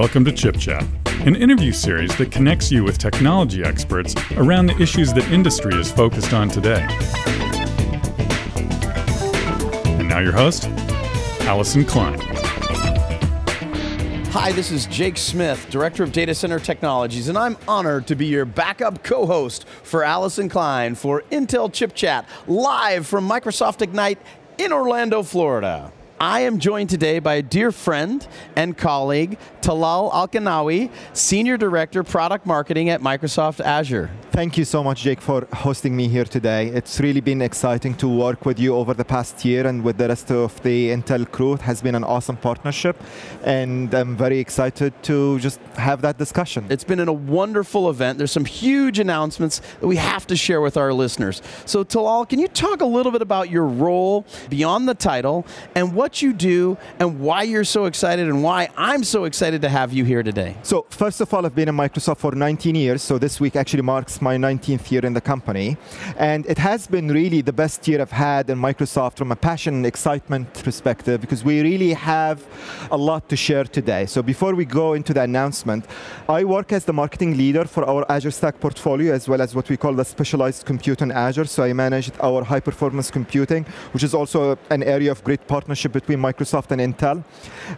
Welcome to Chip Chat, an interview series that connects you with technology experts around the issues that industry is focused on today. And now, your host, Allyson Klein. Hi, this is Jake Smith, Director of Data Center Technologies, and I'm honored to be your backup co host for Allyson Klein for Intel Chip Chat, live from Microsoft Ignite in Orlando, Florida. I am joined today by a dear friend and colleague, Talal Alqinawi, Senior Director, Product Marketing at Microsoft Azure. Thank you so much, Jake, for hosting me here today. It's really been exciting to work with you over the past year and with the rest of the Intel crew. It has been an awesome partnership, and I'm very excited to just have that discussion. It's been a wonderful event. There's some huge announcements that we have to share with our listeners. So, Talal, can you talk a little bit about your role beyond the title and what what you do and why you're so excited and why I'm so excited to have you here today. So, first of all, I've been in Microsoft for 19 years, so this week actually marks my 19th year in the company. And it has been really the best year I've had in Microsoft from a passion and excitement perspective because we really have a lot to share today. So, before we go into the announcement, I work as the marketing leader for our Azure Stack portfolio as well as what we call the specialized compute in Azure. So, I manage our high performance computing, which is also an area of great partnership between Microsoft and Intel.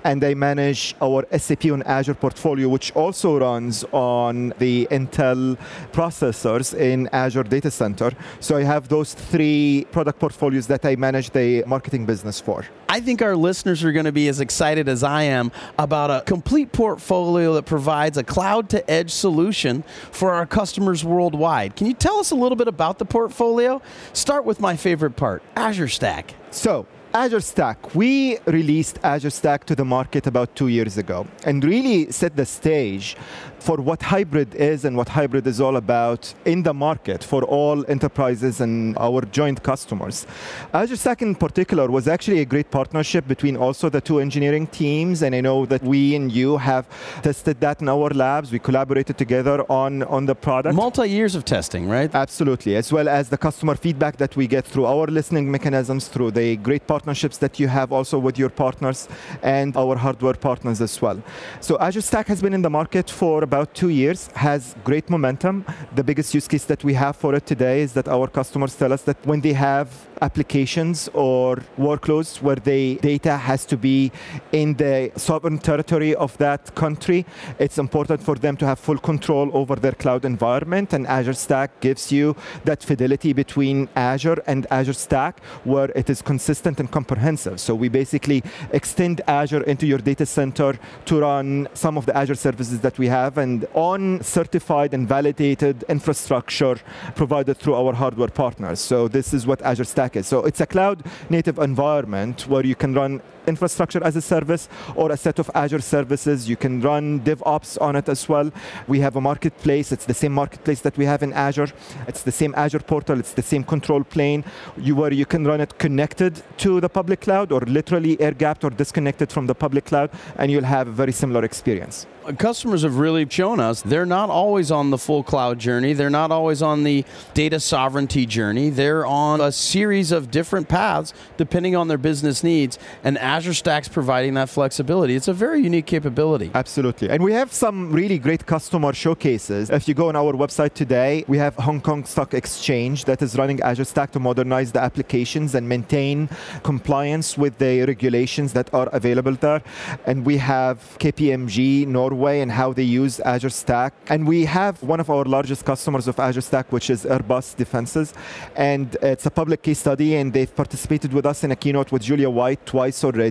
And they manage our SAP on Azure portfolio, which also runs on the Intel processors in Azure Data Center. So I have those three product portfolios that I manage the marketing business for. I think our listeners are going to be as excited as I am about a complete portfolio that provides a cloud to edge solution for our customers worldwide. Can you tell us a little bit about the portfolio? Start with my favorite part Azure Stack. So, Azure Stack. We released Azure Stack to the market about two years ago and really set the stage for what hybrid is and what hybrid is all about in the market for all enterprises and our joint customers. Azure Stack in particular was actually a great partnership between also the two engineering teams, and I know that we and you have tested that in our labs. We collaborated together on, on the product. Multi years of testing, right? Absolutely, as well as the customer feedback that we get through our listening mechanisms, through the great partnerships that you have also with your partners and our hardware partners as well. So Azure Stack has been in the market for about two years, has great momentum. The biggest use case that we have for it today is that our customers tell us that when they have applications or workloads where the data has to be in the sovereign territory of that country, it's important for them to have full control over their cloud environment. And Azure Stack gives you that fidelity between Azure and Azure Stack where it is consistent and comprehensive. So we basically extend Azure into your data center to run some of the Azure services that we have and on certified and validated infrastructure provided through our hardware partners. So this is what Azure Stack is. So it's a cloud native environment where you can run infrastructure as a service or a set of Azure services. You can run DevOps on it as well. We have a marketplace. It's the same marketplace that we have in Azure. It's the same Azure portal. It's the same control plane you, where you can run it connected to the public cloud or literally air gapped or disconnected from the public cloud, and you'll have a very similar experience customers have really shown us they're not always on the full cloud journey. They're not always on the data sovereignty journey. They're on a series of different paths depending on their business needs. And Azure Stack's providing that flexibility. It's a very unique capability. Absolutely. And we have some really great customer showcases. If you go on our website today, we have Hong Kong Stock Exchange that is running Azure Stack to modernize the applications and maintain compliance with the regulations that are available there. And we have KPMG, Norway, and how they use Azure Stack. And we have one of our largest customers of Azure Stack, which is Airbus Defenses. And it's a public case study, and they've participated with us in a keynote with Julia White twice already,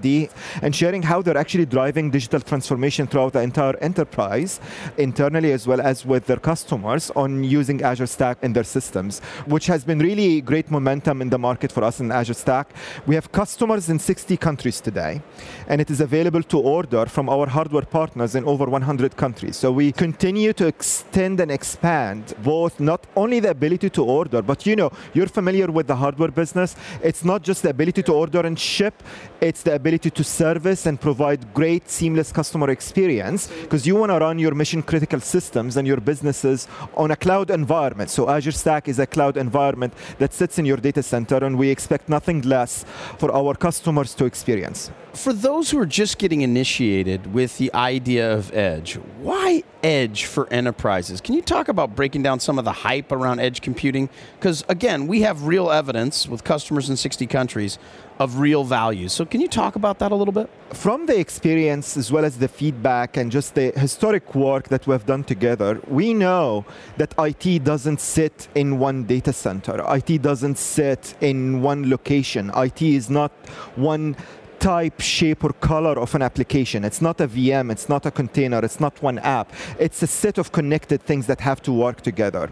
and sharing how they're actually driving digital transformation throughout the entire enterprise, internally as well as with their customers, on using Azure Stack in their systems, which has been really great momentum in the market for us in Azure Stack. We have customers in 60 countries today, and it is available to order from our hardware partners in over 100 countries. So we continue to extend and expand both not only the ability to order, but you know, you're familiar with the hardware business. It's not just the ability to order and ship, it's the ability to service and provide great seamless customer experience because you want to run your mission critical systems and your businesses on a cloud environment. So Azure Stack is a cloud environment that sits in your data center and we expect nothing less for our customers to experience. For those who are just getting initiated with the idea of edge, why edge for enterprises? Can you talk about breaking down some of the hype around edge computing? Because again, we have real evidence with customers in 60 countries of real value. So can you talk about that a little bit? From the experience as well as the feedback and just the historic work that we've done together, we know that IT doesn't sit in one data center. IT doesn't sit in one location. IT is not one type, shape, or color of an application. It's not a VM, it's not a container, it's not one app. It's a set of connected things that have to work together.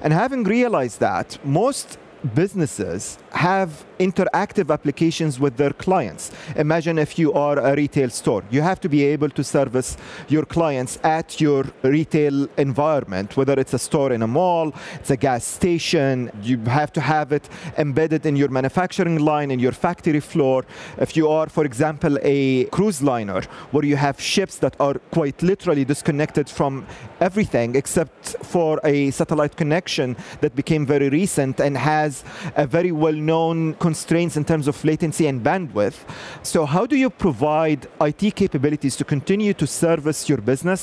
And having realized that, most businesses have interactive applications with their clients. Imagine if you are a retail store. You have to be able to service your clients at your retail environment, whether it's a store in a mall, it's a gas station, you have to have it embedded in your manufacturing line, in your factory floor. If you are, for example, a cruise liner, where you have ships that are quite literally disconnected from everything except for a satellite connection that became very recent and has a very well known constraints in terms of latency and bandwidth. So, how do you provide IT capabilities to continue to service your business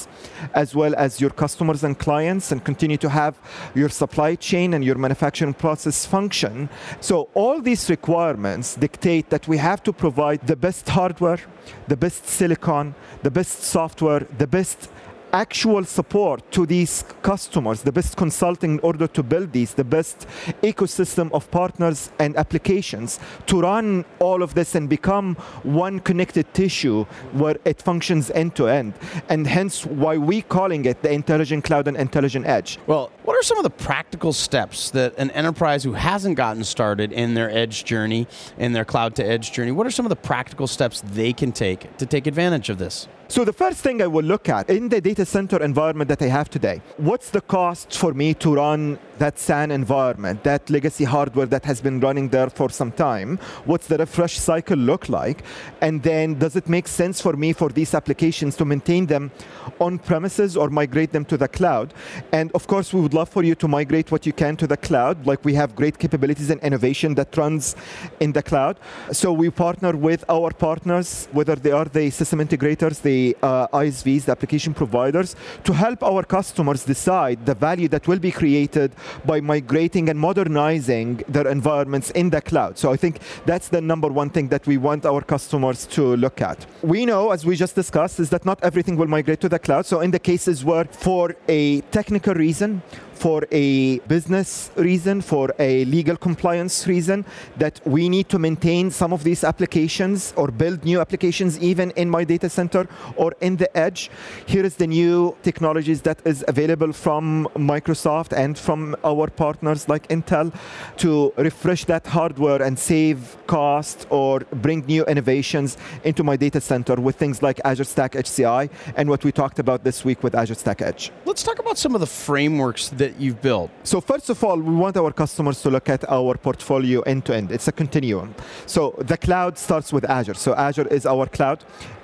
as well as your customers and clients and continue to have your supply chain and your manufacturing process function? So, all these requirements dictate that we have to provide the best hardware, the best silicon, the best software, the best actual support to these customers, the best consulting in order to build these, the best ecosystem of partners and applications to run all of this and become one connected tissue where it functions end to end. And hence why we calling it the intelligent cloud and intelligent edge. Well, what are some of the practical steps that an enterprise who hasn't gotten started in their edge journey, in their cloud to edge journey, what are some of the practical steps they can take to take advantage of this? So the first thing I will look at in the data center environment that I have today, what's the cost for me to run that SAN environment, that legacy hardware that has been running there for some time? What's the refresh cycle look like? And then does it make sense for me for these applications to maintain them on premises or migrate them to the cloud? And of course, we would love for you to migrate what you can to the cloud. Like we have great capabilities and innovation that runs in the cloud. So we partner with our partners, whether they are the system integrators, the uh, ISVs, the application providers, to help our customers decide the value that will be created by migrating and modernizing their environments in the cloud. So I think that's the number one thing that we want our customers to look at. We know, as we just discussed, is that not everything will migrate to the cloud. So in the cases where for a technical reason, for a business reason, for a legal compliance reason, that we need to maintain some of these applications or build new applications even in my data center or in the edge. Here is the new technologies that is available from Microsoft and from our partners like Intel to refresh that hardware and save cost or bring new innovations into my data center with things like Azure Stack HCI and what we talked about this week with Azure Stack Edge. Let's talk about some of the frameworks that that you've built? So first of all, we want our customers to look at our portfolio end to end. It's a continuum. So the cloud starts with Azure. So Azure is our cloud,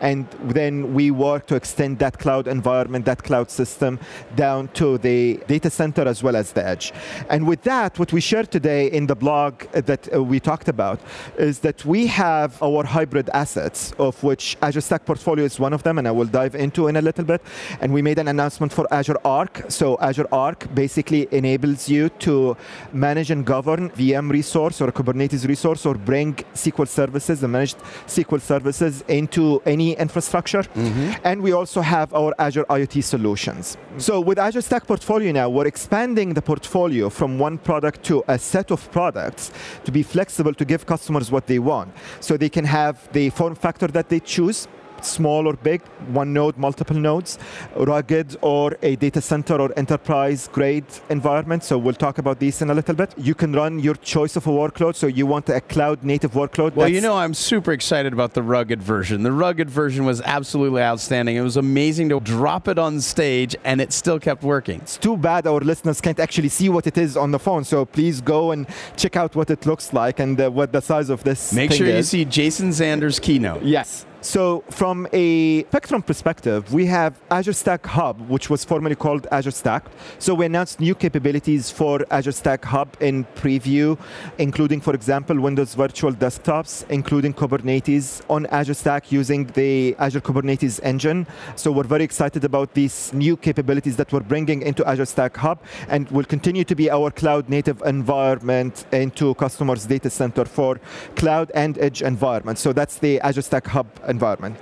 and then we work to extend that cloud environment, that cloud system, down to the data center as well as the edge. And with that, what we shared today in the blog that uh, we talked about is that we have our hybrid assets, of which Azure Stack Portfolio is one of them, and I will dive into in a little bit. And we made an announcement for Azure Arc. So Azure Arc basically basically enables you to manage and govern VM resource or Kubernetes resource or bring SQL services, the managed SQL services into any infrastructure. Mm-hmm. And we also have our Azure IoT solutions. So with Azure Stack Portfolio now, we're expanding the portfolio from one product to a set of products to be flexible to give customers what they want. So they can have the form factor that they choose small or big, one node, multiple nodes, rugged or a data center or enterprise grade environment. So we'll talk about these in a little bit. You can run your choice of a workload. So you want a cloud native workload. Well, you know, I'm super excited about the rugged version. The rugged version was absolutely outstanding. It was amazing to drop it on stage and it still kept working. It's too bad our listeners can't actually see what it is on the phone. So please go and check out what it looks like and uh, what the size of this Make sure is. you see Jason Zander's keynote. Yes. So from a Spectrum perspective, we have Azure Stack Hub, which was formerly called Azure Stack. So we announced new capabilities for Azure Stack Hub in preview, including, for example, Windows Virtual Desktops, including Kubernetes on Azure Stack using the Azure Kubernetes engine. So we're very excited about these new capabilities that we're bringing into Azure Stack Hub and will continue to be our cloud native environment into customers' data center for cloud and edge environment. So that's the Azure Stack Hub uh, environment.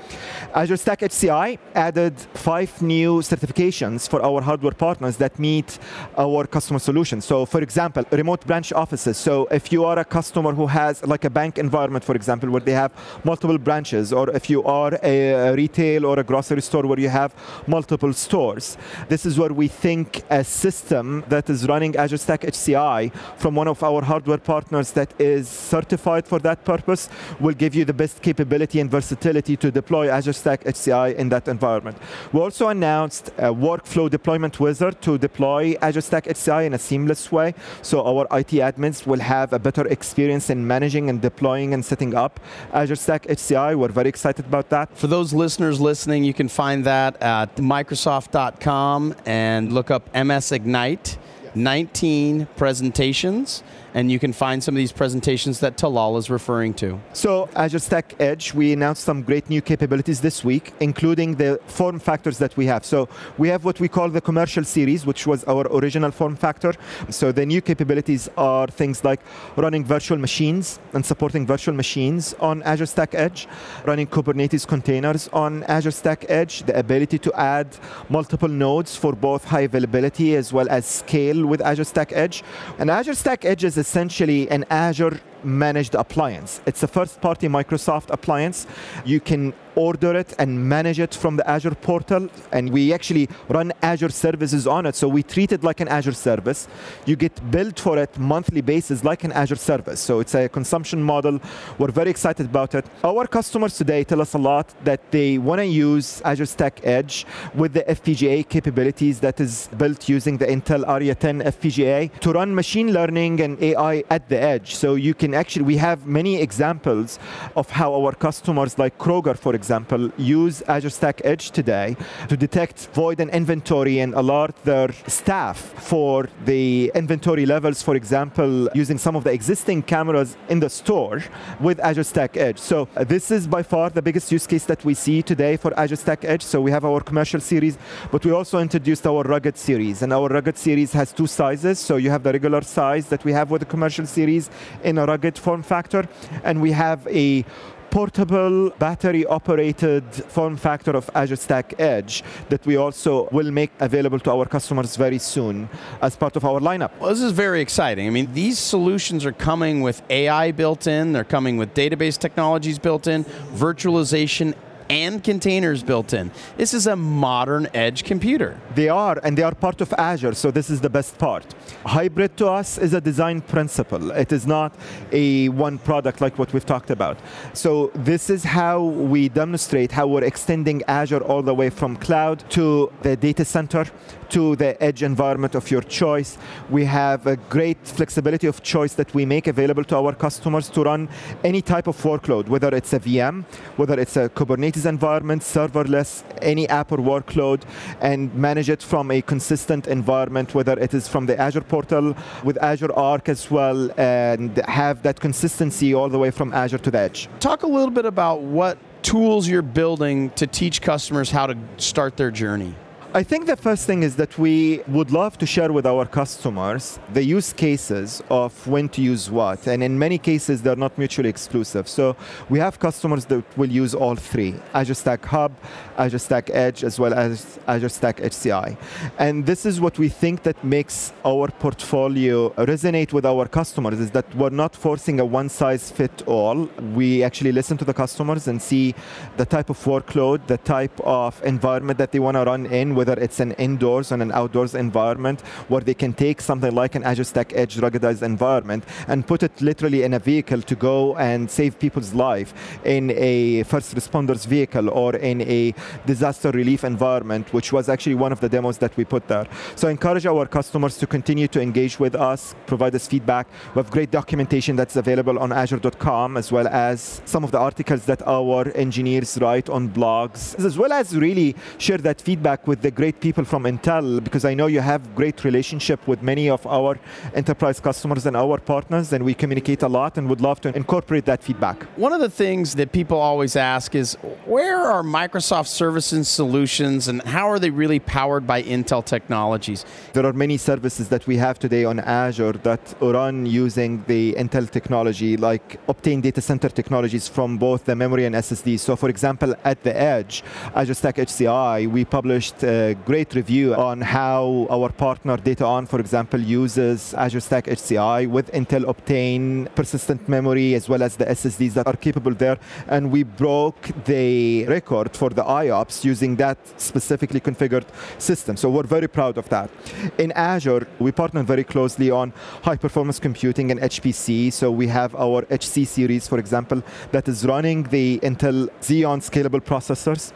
Azure Stack HCI added five new certifications for our hardware partners that meet our customer solutions. So for example, remote branch offices. So if you are a customer who has like a bank environment, for example, where they have multiple branches, or if you are a retail or a grocery store where you have multiple stores, this is where we think a system that is running Azure Stack HCI from one of our hardware partners that is certified for that purpose will give you the best capability and versatility to deploy Azure Stack HCI in that environment. We also announced a workflow deployment wizard to deploy Azure Stack HCI in a seamless way. So our IT admins will have a better experience in managing and deploying and setting up Azure Stack HCI. We're very excited about that. For those listeners listening, you can find that at Microsoft.com and look up MS Ignite. 19 presentations and you can find some of these presentations that Talal is referring to. So Azure Stack Edge, we announced some great new capabilities this week, including the form factors that we have. So we have what we call the commercial series, which was our original form factor. So the new capabilities are things like running virtual machines and supporting virtual machines on Azure Stack Edge, running Kubernetes containers on Azure Stack Edge, the ability to add multiple nodes for both high availability as well as scale with Azure Stack Edge. And Azure Stack Edge is essentially an Azure managed appliance. It's a first party Microsoft appliance. You can order it and manage it from the Azure portal. And we actually run Azure services on it. So we treat it like an Azure service. You get billed for it monthly basis like an Azure service. So it's a consumption model. We're very excited about it. Our customers today tell us a lot that they want to use Azure Stack Edge with the FPGA capabilities that is built using the Intel Arria 10 FPGA to run machine learning and AI at the edge. So you can actually, we have many examples of how our customers like Kroger, for example, use Azure Stack Edge today to detect void and inventory and alert their staff for the inventory levels, for example, using some of the existing cameras in the store with Azure Stack Edge. So uh, this is by far the biggest use case that we see today for Azure Stack Edge. So we have our commercial series, but we also introduced our rugged series. And our rugged series has two sizes. So you have the regular size that we have with the commercial series in a rugged form factor, and we have a portable battery operated form factor of Azure Stack Edge that we also will make available to our customers very soon as part of our lineup. Well, this is very exciting. I mean, these solutions are coming with AI built in, they're coming with database technologies built in, virtualization and containers built in. This is a modern edge computer. They are, and they are part of Azure, so this is the best part. Hybrid to us is a design principle. It is not a one product like what we've talked about. So this is how we demonstrate how we're extending Azure all the way from cloud to the data center to the edge environment of your choice. We have a great flexibility of choice that we make available to our customers to run any type of workload, whether it's a VM, whether it's a Kubernetes environment, serverless, any app or workload, and manage it from a consistent environment, whether it is from the Azure portal with Azure Arc as well, and have that consistency all the way from Azure to the edge. Talk a little bit about what tools you're building to teach customers how to start their journey. I think the first thing is that we would love to share with our customers the use cases of when to use what. And in many cases, they're not mutually exclusive. So we have customers that will use all three Azure Stack Hub, Azure Stack Edge, as well as Azure Stack HCI. And this is what we think that makes our portfolio resonate with our customers is that we're not forcing a one size fit all. We actually listen to the customers and see the type of workload, the type of environment that they want to run in whether it's an indoors and an outdoors environment, where they can take something like an Azure Stack Edge ruggedized environment and put it literally in a vehicle to go and save people's life in a first responders vehicle or in a disaster relief environment, which was actually one of the demos that we put there. So I encourage our customers to continue to engage with us, provide us feedback. We have great documentation that's available on azure.com, as well as some of the articles that our engineers write on blogs, as well as really share that feedback with the great people from Intel, because I know you have great relationship with many of our enterprise customers and our partners, and we communicate a lot and would love to incorporate that feedback. One of the things that people always ask is where are Microsoft services and solutions and how are they really powered by Intel technologies? There are many services that we have today on Azure that run using the Intel technology, like Optane data center technologies from both the memory and SSD. So for example, at the edge, Azure Stack HCI, we published uh, a great review on how our partner DataOn, for example, uses Azure Stack HCI with Intel Optane persistent memory as well as the SSDs that are capable there. And we broke the record for the IOPS using that specifically configured system. So we're very proud of that. In Azure, we partner very closely on high performance computing and HPC. So we have our HC series, for example, that is running the Intel Xeon scalable processors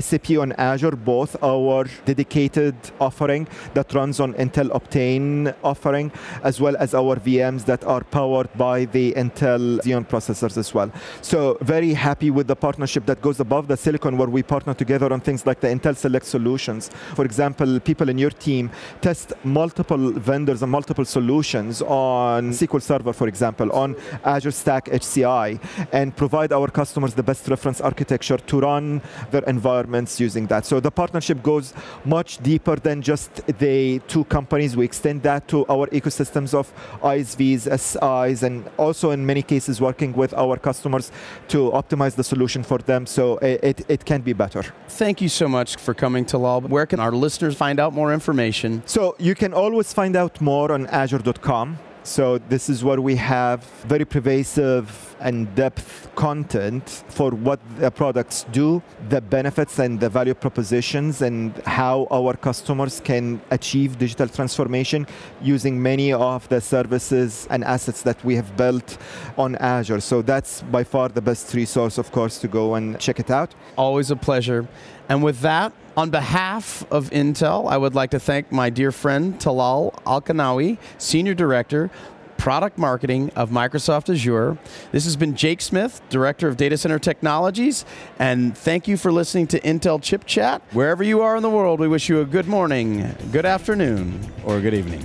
SAP on Azure, both our dedicated offering that runs on Intel Optane offering, as well as our VMs that are powered by the Intel Xeon processors as well. So very happy with the partnership that goes above the silicon where we partner together on things like the Intel Select solutions. For example, people in your team test multiple vendors and multiple solutions on SQL Server, for example, on Azure Stack HCI, and provide our customers the best reference architecture to run their environment using that. So the partnership goes much deeper than just the two companies. We extend that to our ecosystems of ISVs, SIs, and also in many cases working with our customers to optimize the solution for them so it, it can be better. Thank you so much for coming to Talal. Where can our listeners find out more information? So you can always find out more on azure.com. So this is where we have very pervasive and depth content for what the products do, the benefits and the value propositions, and how our customers can achieve digital transformation using many of the services and assets that we have built on Azure. So that's by far the best resource, of course, to go and check it out. Always a pleasure. And with that, on behalf of Intel, I would like to thank my dear friend Talal Alqinawi, Senior Director, Product Marketing of Microsoft Azure. This has been Jake Smith, Director of Data Center Technologies, and thank you for listening to Intel Chip Chat. Wherever you are in the world, we wish you a good morning, good afternoon, or good evening.